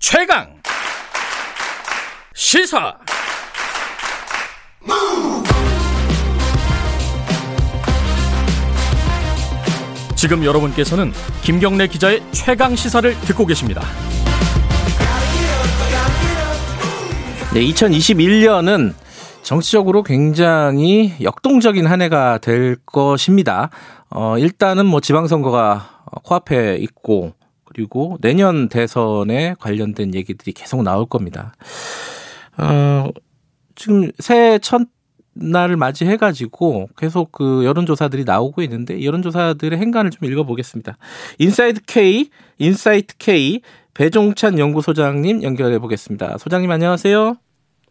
최강 시사 지금 여러분께서는 김경래 기자의 최강 시사를 듣고 계십니다. 네, 2021년은 정치적으로 굉장히 역동적인 한 해가 될 것입니다. 어, 일단은 뭐 지방선거가 코앞에 있고 그리고 내년 대선에 관련된 얘기들이 계속 나올 겁니다. 어, 지금 새해 첫 날을 맞이해가지고 계속 그 여론조사들이 나오고 있는데 여론조사들의 행간을 좀 읽어보겠습니다. 인사이드 K, 인사이트 K 배종찬 연구소장님 연결해 보겠습니다. 소장님 안녕하세요.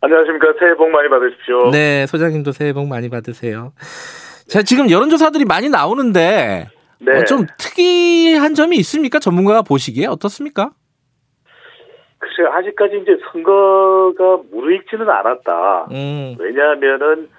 안녕하십니까. 새해 복 많이 받으십시오. 네, 소장님도 새해 복 많이 받으세요. 자, 지금 여론조사들이 많이 나오는데 네. 어, 좀 특이한 점이 있습니까? 전문가가 보시기에 어떻습니까? 글쎄 아직까지 이제 선거가 무르익지는 않았다. 음. 왜냐하면은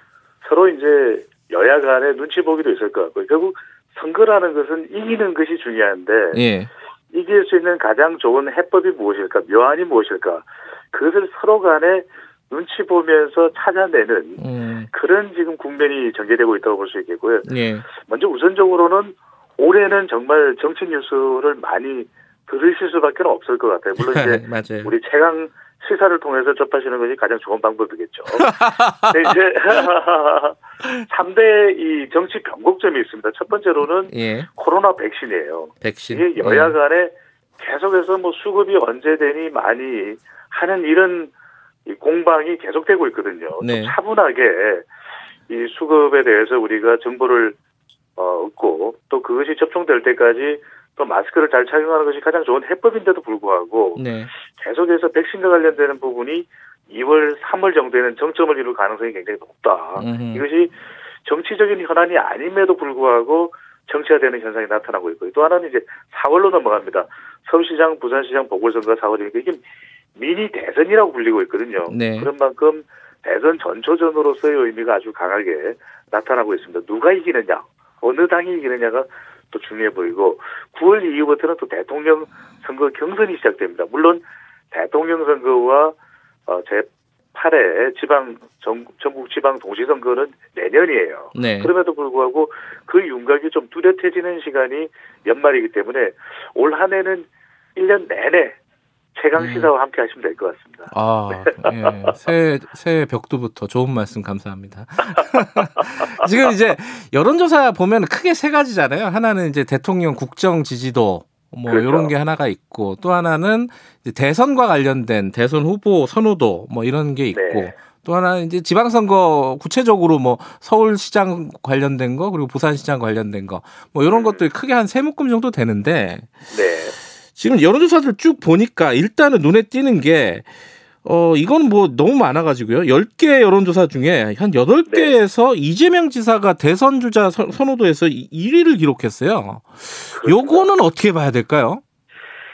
서로 이제 여야 간에 눈치 보기도 있을 것 같고 결국 선거라는 것은 이기는 것이 중요한데 예. 이길 수 있는 가장 좋은 해법이 무엇일까, 묘안이 무엇일까, 그것을 서로 간에 눈치 보면서 찾아내는 음. 그런 지금 국면이 전개되고 있다고 볼 수 있겠고요. 예. 먼저 우선적으로는 올해는 정말 정치 뉴스를 많이 들으실 수밖에 없을 것 같아요. 물론 이제 우리 최강 시사를 통해서 접하시는 것이 가장 좋은 방법이겠죠. 근데 이제 3대 이 정치 변곡점이 있습니다. 첫 번째로는 예. 코로나 백신이에요. 백신. 이게 여야 예. 간에 계속해서 뭐 수급이 언제 되니 많이 하는 이런 공방이 계속되고 있거든요. 네. 차분하게 이 수급에 대해서 우리가 정보를 어, 얻고 또 그것이 접종될 때까지 또 마스크를 잘 착용하는 것이 가장 좋은 해법인데도 불구하고 네. 계속해서 백신과 관련되는 부분이 2월, 3월 정도에는 정점을 이룰 가능성이 굉장히 높다. 음흠. 이것이 정치적인 현안이 아님에도 불구하고 정치화되는 현상이 나타나고 있고 또 하나는 이제 4월로 넘어갑니다. 서울시장, 부산시장 보궐선거가 4월이니까 이게 미니 대선이라고 불리고 있거든요. 네. 그런 만큼 대선 전초전으로서의 의미가 아주 강하게 나타나고 있습니다. 누가 이기느냐, 어느 당이 이기느냐가 또 중요해 보이고 9월 이후부터는 또 대통령 선거 경선이 시작됩니다. 물론 대통령 선거와 어, 제 8회 지방 전, 전국 지방 동시 선거는 내년이에요. 네. 그럼에도 불구하고 그 윤곽이 좀 뚜렷해지는 시간이 연말이기 때문에 올 한해는 1년 내내 최강 음. 시사와 음. 함께 하시면 될 것 같습니다. 아, 예. 새해, 새해 벽두부터 좋은 말씀 감사합니다. 지금 이제 여론조사 보면 크게 세 가지잖아요. 하나는 이제 대통령 국정 지지도 뭐 그렇죠. 이런 게 하나가 있고 또 하나는 대선과 관련된 대선 후보 선호도 뭐 이런 게 있고 네. 또 하나는 이제 지방선거 구체적으로 뭐 서울시장 관련된 거 그리고 부산시장 관련된 거 뭐 이런 음. 것들이 크게 한 세 묶음 정도 되는데 네. 지금 여론조사들 쭉 보니까 일단은 눈에 띄는 게 어, 이건 뭐 너무 많아가지고요. 10개 여론조사 중에 한 8개에서 네. 이재명 지사가 대선 주자 선호도에서 1위를 기록했어요. 그렇죠. 요거는 어떻게 봐야 될까요?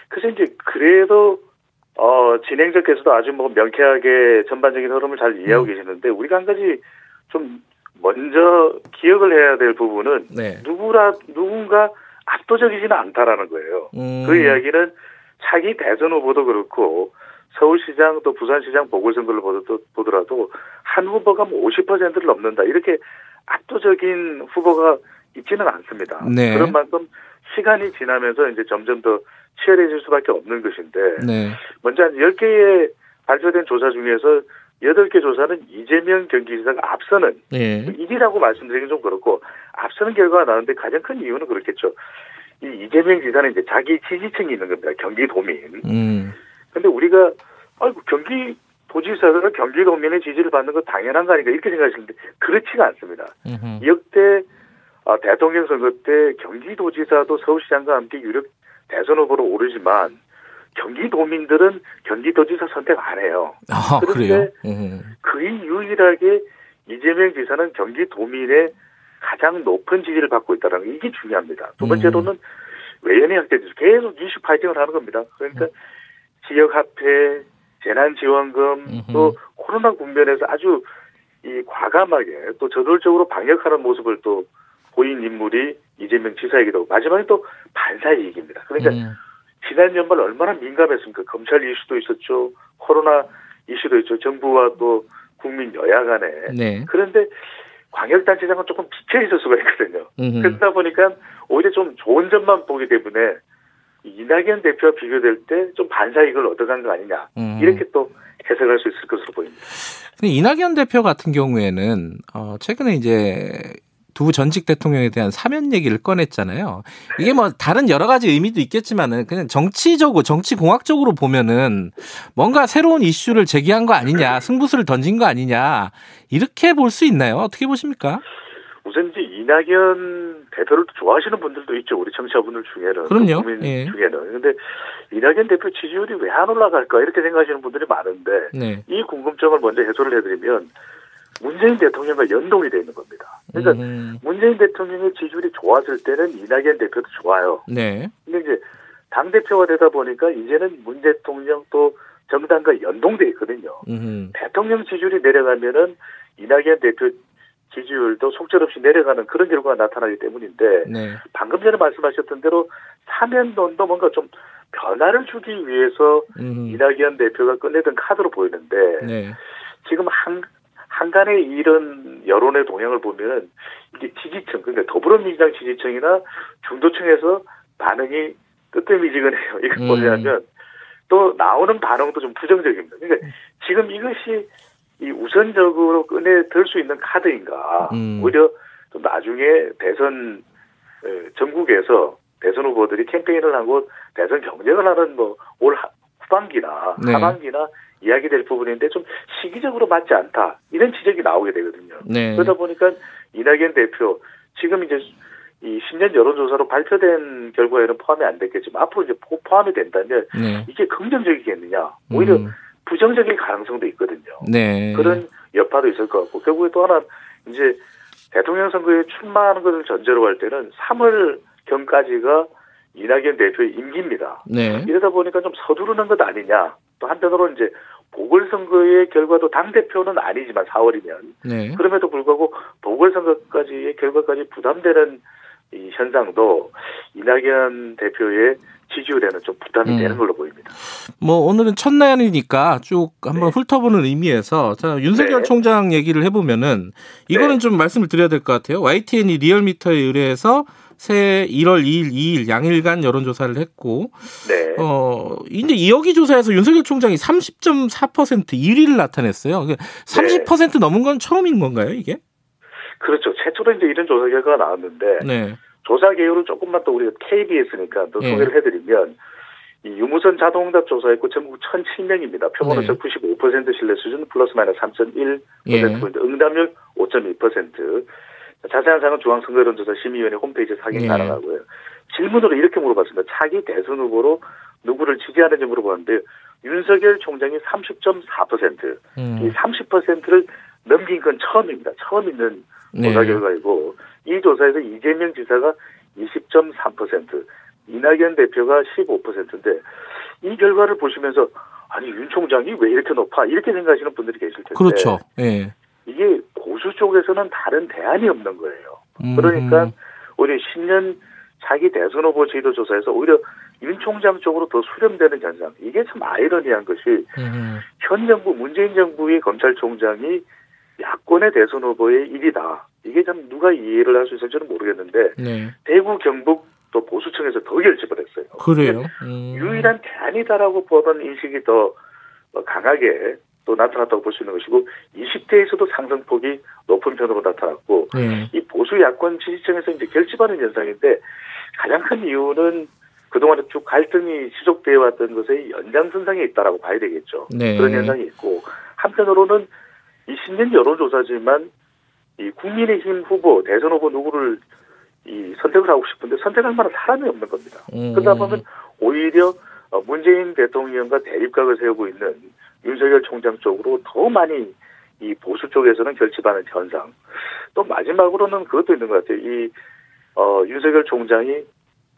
그래서 이제 그래도 어, 진행자께서도 아주 뭐 명쾌하게 전반적인 흐름을 잘 이해하고 음. 계시는데 우리가 한 가지 좀 먼저 기억을 해야 될 부분은 네. 누구라 누군가 압도적이지는 않다라는 거예요. 음. 그 이야기는 차기 대선 후보도 그렇고 서울시장 또 부산시장 보궐선거를 보더라도 한 후보가 뭐 50%를 넘는다 이렇게 압도적인 후보가 있지는 않습니다. 네. 그런 만큼 시간이 지나면서 이제 점점 더 치열해질 수밖에 없는 것인데 네. 먼저 한 10개의 발표된 조사 중에서 8개 조사는 이재명 경기지사가 앞서는 네. 1위라고 말씀드리긴 좀 그렇고 앞서는 결과가 나오는데 가장 큰 이유는 그렇겠죠. 이 이재명 지사는 이제 자기 지지층이 있는 겁니다. 경기도민. 음. 근데 우리가 아이고 경기 도지사가 경기도민의 지지를 받는 거 당연한 거 아닌가 이렇게 생각하시는데 그렇지가 않습니다. 음흠. 역대 아, 대통령 선거 때 경기도지사도 서울시장과 함께 유력 대선 후보로 오르지만 경기도민들은 경기도지사 선택 안 해요. 아, 그런데 그의 유일하게 이재명 지사는 경기도민의 가장 높은 지지를 받고 있다는 게 이게 중요합니다. 두 번째로는 음. 외연의 확대돼서 계속 이슈 파이팅을 하는 겁니다. 그러니까 음. 지역 화폐, 재난지원금 또 코로나 국면에서 아주 이 과감하게 또 저돌적으로 방역하는 모습을 또 보인 인물이 이재명 지사이기도 하고 마지막에 또 반사이익입니다. 그러니까 음. 지난 연말 얼마나 민감했습니까? 검찰 이슈도 있었죠. 코로나 이슈도 있죠. 정부와 또 국민 여야 간에. 네. 그런데 광역단체장은 조금 비켜 있을 수가 있거든요. 음흠. 그러다 보니까 오히려 좀 좋은 점만 보기 때문에 이낙연 대표와 비교될 때 좀 반사이익을 얻어간 거 아니냐. 음. 이렇게 또 해석할 수 있을 것으로 보입니다. 이낙연 대표 같은 경우에는 어 최근에 이제 두 전직 대통령에 대한 사면 얘기를 꺼냈잖아요. 이게 뭐 다른 여러 가지 의미도 있겠지만은 그냥 정치적으로 정치 공학적으로 보면은 뭔가 새로운 이슈를 제기한 거 아니냐, 승부수를 던진 거 아니냐 이렇게 볼 수 있나요? 어떻게 보십니까? 우선 이제 이낙연 대표를 좋아하시는 분들도 있죠. 우리 청취자분들 중에는. 그럼요. 국민 예. 중에는. 근데 이낙연 대표 지지율이 왜 안 올라갈까 이렇게 생각하시는 분들이 많은데 네. 이 궁금증을 먼저 해소를 해드리면 문재인 대통령과 연동이 되어 있는 겁니다. 그러니까 음. 문재인 대통령의 지지율이 좋았을 때는 이낙연 대표도 좋아요. 네. 근데 이제 당 대표가 되다 보니까 이제는 문 대통령 또 정당과 연동돼 있거든요. 음. 대통령 지지율이 내려가면은 이낙연 대표 지지율도 속절없이 내려가는 그런 결과가 나타나기 때문인데 네. 방금 전에 말씀하셨던 대로 사면론도 뭔가 좀 변화를 주기 위해서 음. 이낙연 대표가 꺼내던 카드로 보이는데 네. 지금 한 한간의 이런 여론의 동향을 보면 이게 지지층 그러니까 더불어민주당 지지층이나 중도층에서 반응이 뜨뜻미지근해요. 이걸 음. 뭐냐면 또 나오는 반응도 좀 부정적입니다. 그러니까 지금 이것이 이 우선적으로 꺼내 들 수 있는 카드인가 음. 오히려 또 나중에 대선 전국에서 대선 후보들이 캠페인을 하고 대선 경쟁을 하는 뭐 올 후반기나 네. 하반기나 이야기될 부분인데 좀 시기적으로 맞지 않다 이런 지적이 나오게 되거든요. 네. 그러다 보니까 이낙연 대표 지금 이제 이 신년 여론조사로 발표된 결과에는 포함이 안 됐겠지만 앞으로 이제 포함이 된다면 네. 이게 긍정적이겠느냐 오히려 음. 부정적인 가능성도 있거든요. 네. 그런 여파도 있을 것 같고 결국에 또 하나 이제 대통령 선거에 출마하는 것을 전제로 할 때는 3월 경까지가 이낙연 대표의 임기입니다. 네. 이러다 보니까 좀 서두르는 것 아니냐. 또 한편으로 이제 보궐선거의 결과도 당대표는 아니지만 4월이면. 네. 그럼에도 불구하고 보궐선거까지의 결과까지 부담되는 이 현상도 이낙연 대표의 지지율에는 좀 부담이 음. 되는 걸로 보입니다. 뭐 오늘은 첫날이니까 쭉 한번 네. 훑어보는 의미에서 자, 윤석열 네. 총장 얘기를 해보면은 이거는 네. 좀 말씀을 드려야 될 것 같아요. YTN이 리얼미터에 의뢰해서 새 1월 2일, 2일 양일간 여론조사를 했고, 네. 어, 이제 이여기 조사에서 윤석열 총장이 30.4% 1위를 나타냈어요. 30% 네. 넘은 건 처음인 건가요, 이게? 그렇죠. 최초로 이제 이런 조사 결과가 나왔는데, 네. 조사 개요를 조금만 또 우리가 KBS니까 또 네. 소개를 해드리면, 이 유무선 자동응답 조사했고 전국 1,007명입니다. 표본오차 네. 95% 신뢰 수준 플러스 마이너스 3.1%포인트, 예. 응답률 5.2%. 자세한 사항은 중앙선거여론조사 심의위원회 홈페이지에 확인 예. 가능하고요. 질문으로 이렇게 물어봤습니다. 차기 대선 후보로 누구를 지지하는지 물어봤는데 윤석열 총장이 30.4%, 음. 이 30%를 넘긴 건 처음입니다. 처음 있는 조사 네. 결과이고 이 조사에서 이재명 지사가 20.3%, 이낙연 대표가 15%인데 이 결과를 보시면서 아니 윤 총장이 왜 이렇게 높아 이렇게 생각하시는 분들이 계실 텐데 그렇죠. 예. 이게 보수 쪽에서는 다른 대안이 없는 거예요. 그러니까 오히려 신년 자기 대선 후보 지도 조사에서 오히려 윤 총장 쪽으로 더 수렴되는 현상. 이게 참 아이러니한 것이 현 정부 문재인 정부의 검찰총장이 야권의 대선 후보의 일이다. 이게 참 누가 이해를 할 수 있을지는 모르겠는데 네. 대구 경북 또 보수층에서 더 결집을 했어요. 그래요? 음. 유일한 대안이다라고 보던 인식이 더 강하게 또 나타났다고 볼 수 있는 것이고 20대에서도 상승폭이 높은 편으로 나타났고 네. 이 보수 야권 지지층에서 이제 결집하는 현상인데 가장 큰 이유는 그동안 쭉 갈등이 지속되어 왔던 것의 연장선상에 있다라고 봐야 되겠죠. 네. 그런 현상이 있고 한편으로는 이 신년 여론조사지만 이 국민의힘 후보 대선 후보 누구를 이 선택을 하고 싶은데 선택할 만한 사람이 없는 겁니다. 음. 그러다 보면 오히려 문재인 대통령과 대립각을 세우고 있는 윤석열 총장 쪽으로 더 많이 이 보수 쪽에서는 결집하는 현상. 또 마지막으로는 그것도 있는 것 같아요. 이 어, 윤석열 총장이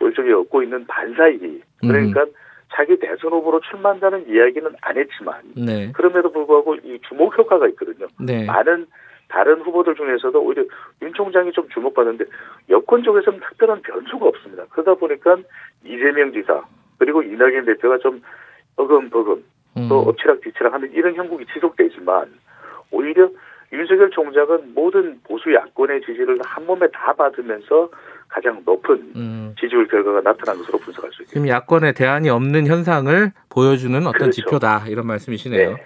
일종의 얻고 있는 반사이기. 그러니까 음. 자기 대선 후보로 출마한다는 이야기는 안 했지만 네. 그럼에도 불구하고 이 주목 효과가 있거든요. 네. 많은 다른 후보들 중에서도 오히려 윤 총장이 좀 주목받는데 여권 쪽에서는 특별한 변수가 없습니다. 그러다 보니까 이재명 지사 그리고 이낙연 대표가 좀 어금버금 또 음. 엎치락뒤치락 하는 이런 형국이 지속되지만 오히려 윤석열 총장은 모든 보수 야권의 지지를 한 몸에 다 받으면서 가장 높은 음. 지지율 결과가 나타난 것으로 분석할 수 있습니다. 지금 야권에 대안이 없는 현상을 보여주는 어떤 그렇죠. 지표다 이런 말씀이시네요. 네.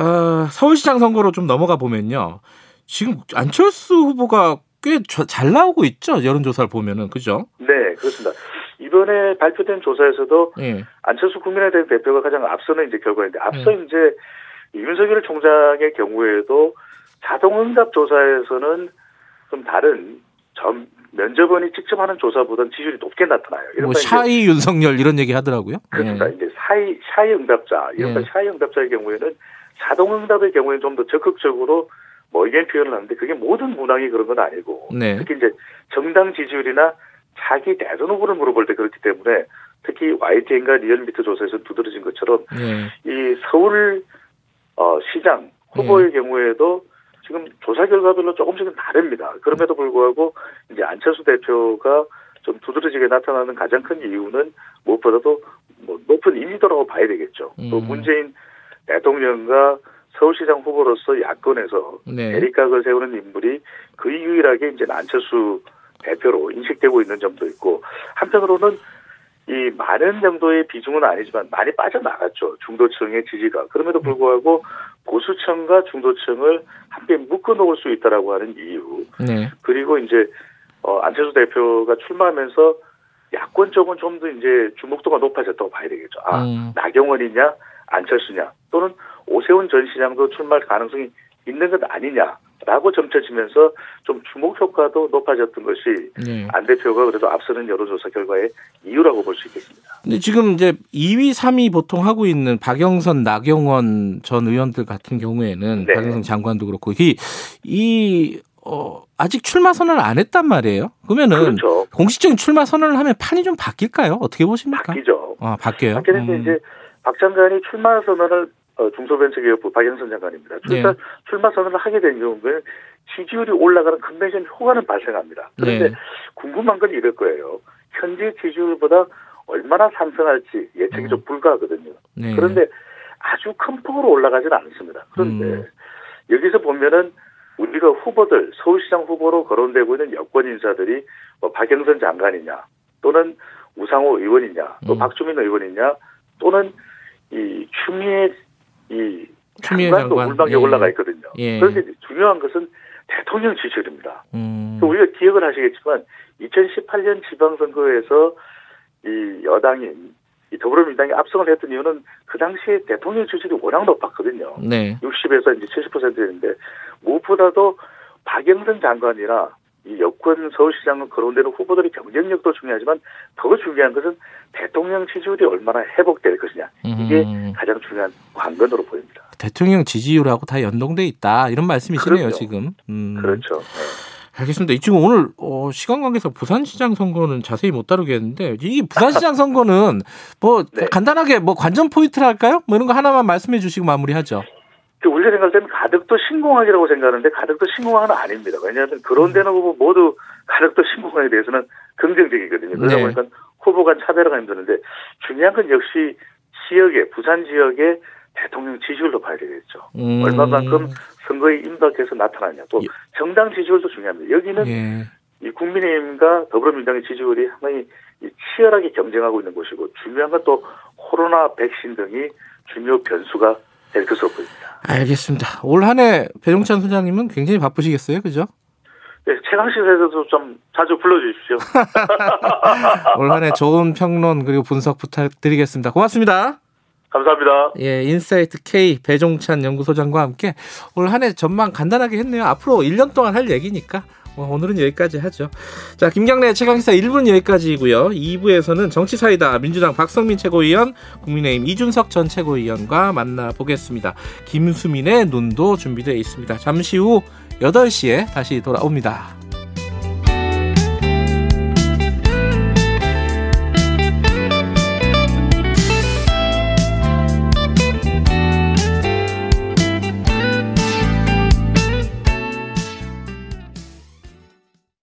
어, 서울시장 선거로 좀 넘어가 보면요. 지금 안철수 후보가 꽤 잘 나오고 있죠. 여론조사를 보면은 그죠? 네, 그렇습니다. 이번에 발표된 조사에서도 네. 안철수 국민의당 대표가 가장 앞서는 이제 결과인데 앞서 네. 이제 윤석열 총장의 경우에도 자동응답 조사에서는 좀 다른 점 면접원이 직접 하는 조사보다는 지지율이 높게 나타나요. 뭐 shy 윤석열 이런 얘기 하더라고요. 그렇습니다. 예. 이제 shy shy 응답자 이런 예. shy 응답자의 경우에는 자동 응답의 경우에는 좀 더 적극적으로 뭐 의견 표현을 하는데 그게 모든 문항이 그런 건 아니고 네. 특히 이제 정당 지지율이나 자기 대선 후보를 물어볼 때 그렇기 때문에 특히 YTN과 리얼미터 조사에서 두드러진 것처럼 네. 이 서울 어, 시장 후보의 네. 경우에도 지금 조사 결과별로 조금씩은 다릅니다. 그럼에도 불구하고 이제 안철수 대표가 좀 두드러지게 나타나는 가장 큰 이유는 무엇보다도 뭐 높은 인지도라고 봐야 되겠죠. 음. 또 문재인 대통령과 서울시장 후보로서 야권에서 네. 대립각을 세우는 인물이 그 유일하게 이제 안철수 대표로 인식되고 있는 점도 있고 한편으로는 이 많은 정도의 비중은 아니지만 많이 빠져나갔죠. 중도층의 지지가. 그럼에도 불구하고 보수층과 중도층을 함께 묶어 놓을 수 있다라고 하는 이유. 네. 그리고 이제 어 안철수 대표가 출마하면서 야권 쪽은 좀 더 이제 주목도가 높아졌다고 봐야 되겠죠. 아, 음. 나경원이냐, 안철수냐, 또는 오세훈 전 시장도 출마할 가능성이 있는 것 아니냐. 라고 점쳐지면서 좀 주목 효과도 높아졌던 것이 네. 안 대표가 그래도 앞서는 여론조사 결과의 이유라고 볼 수 있겠습니다. 근데 지금 이제 2위, 3위 보통 하고 있는 박영선, 나경원 전 의원들 같은 경우에는 네. 박영선 장관도 그렇고 이, 이 어, 아직 출마 선언을 안 했단 말이에요. 그러면은 그렇죠. 공식적인 출마 선언을 하면 판이 좀 바뀔까요? 어떻게 보십니까? 바뀌죠. 아, 바뀌어요. 바뀌는데 음. 이제 박 장관이 출마 선언을 어, 중소벤처기업부 박영선 장관입니다. 출마, 네. 출마 선언을 하게 된 경우에 지지율이 올라가는 컨벤션 효과는 발생합니다. 그런데 네. 궁금한 건 이럴 거예요. 현재 지지율보다 얼마나 상승할지 예측이 음. 좀 불가하거든요. 네. 그런데 아주 큰 폭으로 올라가지는 않습니다. 그런데 음. 여기서 보면은 우리가 후보들 서울시장 후보로 거론되고 있는 여권 인사들이 뭐 박영선 장관이냐 또는 우상호 의원이냐 또 음. 박주민 의원이냐 또는 이 추미애 이 장관도 장관. 물방에 예. 올라가 있거든요. 예. 그런데 중요한 것은 대통령 지지율입니다. 음. 우리가 기억을 하시겠지만 2018년 지방선거에서 이 여당인 이 더불어민주당이 압승을 했던 이유는 그 당시에 대통령 지지율이 워낙 높았거든요. 네. 60에서 이제 70%였는데 무엇보다도 박영선 장관이나 이 여권 서울시장은 거론되는 후보들의 경쟁력도 중요하지만 더 중요한 것은 대통령 지지율이 얼마나 회복될 것이냐 이게 음. 가장 중요한 관건으로 보입니다. 대통령 지지율하고 다 연동돼 있다 이런 말씀이시네요 그렇죠. 지금. 음. 그렇죠. 네. 알겠습니다. 지금 오늘 어, 시간 관계상 부산시장 선거는 자세히 못 다루겠는데 이 부산시장 선거는 뭐 네. 간단하게 뭐 관전 포인트를 할까요? 뭐 이런 거 하나만 말씀해 주시고 마무리하죠. 그 우리가 생각할 때는 가덕도 신공항이라고 생각하는데 가덕도 신공항은 아닙니다. 왜냐하면 그런 데는 후보 모두 가덕도 신공항에 대해서는 긍정적이거든요. 그러다 네. 보니까 후보 간 차별화가 힘드는데 중요한 건 역시 지역에 부산 지역의 대통령 지지율도 봐야 되겠죠. 음. 얼마만큼 선거에 임박해서 나타나냐. 또 예. 정당 지지율도 중요합니다. 여기는 예. 이 국민의힘과 더불어민주당의 지지율이 상당히 치열하게 경쟁하고 있는 곳이고 중요한 건 또 코로나 백신 등이 중요 변수가 될 것으로 보입니다. 알겠습니다. 올 한해 배종찬 소장님은 굉장히 바쁘시겠어요, 그죠? 네, 최강시사에서도 좀 자주 불러주십시오. 올 한해 좋은 평론 그리고 분석 부탁드리겠습니다. 고맙습니다. 감사합니다. 예, 인사이트 K 배종찬 연구소장과 함께 올 한 해 전망 간단하게 했네요. 앞으로 1년 동안 할 얘기니까 뭐 오늘은 여기까지 하죠. 자, 김경래 최강시사 1부는 여기까지고요. 2부에서는 정치사이다 민주당 박성민 최고위원, 국민의힘 이준석 전 최고위원과 만나보겠습니다. 김수민의 눈도 준비되어 있습니다. 잠시 후 8시에 다시 돌아옵니다.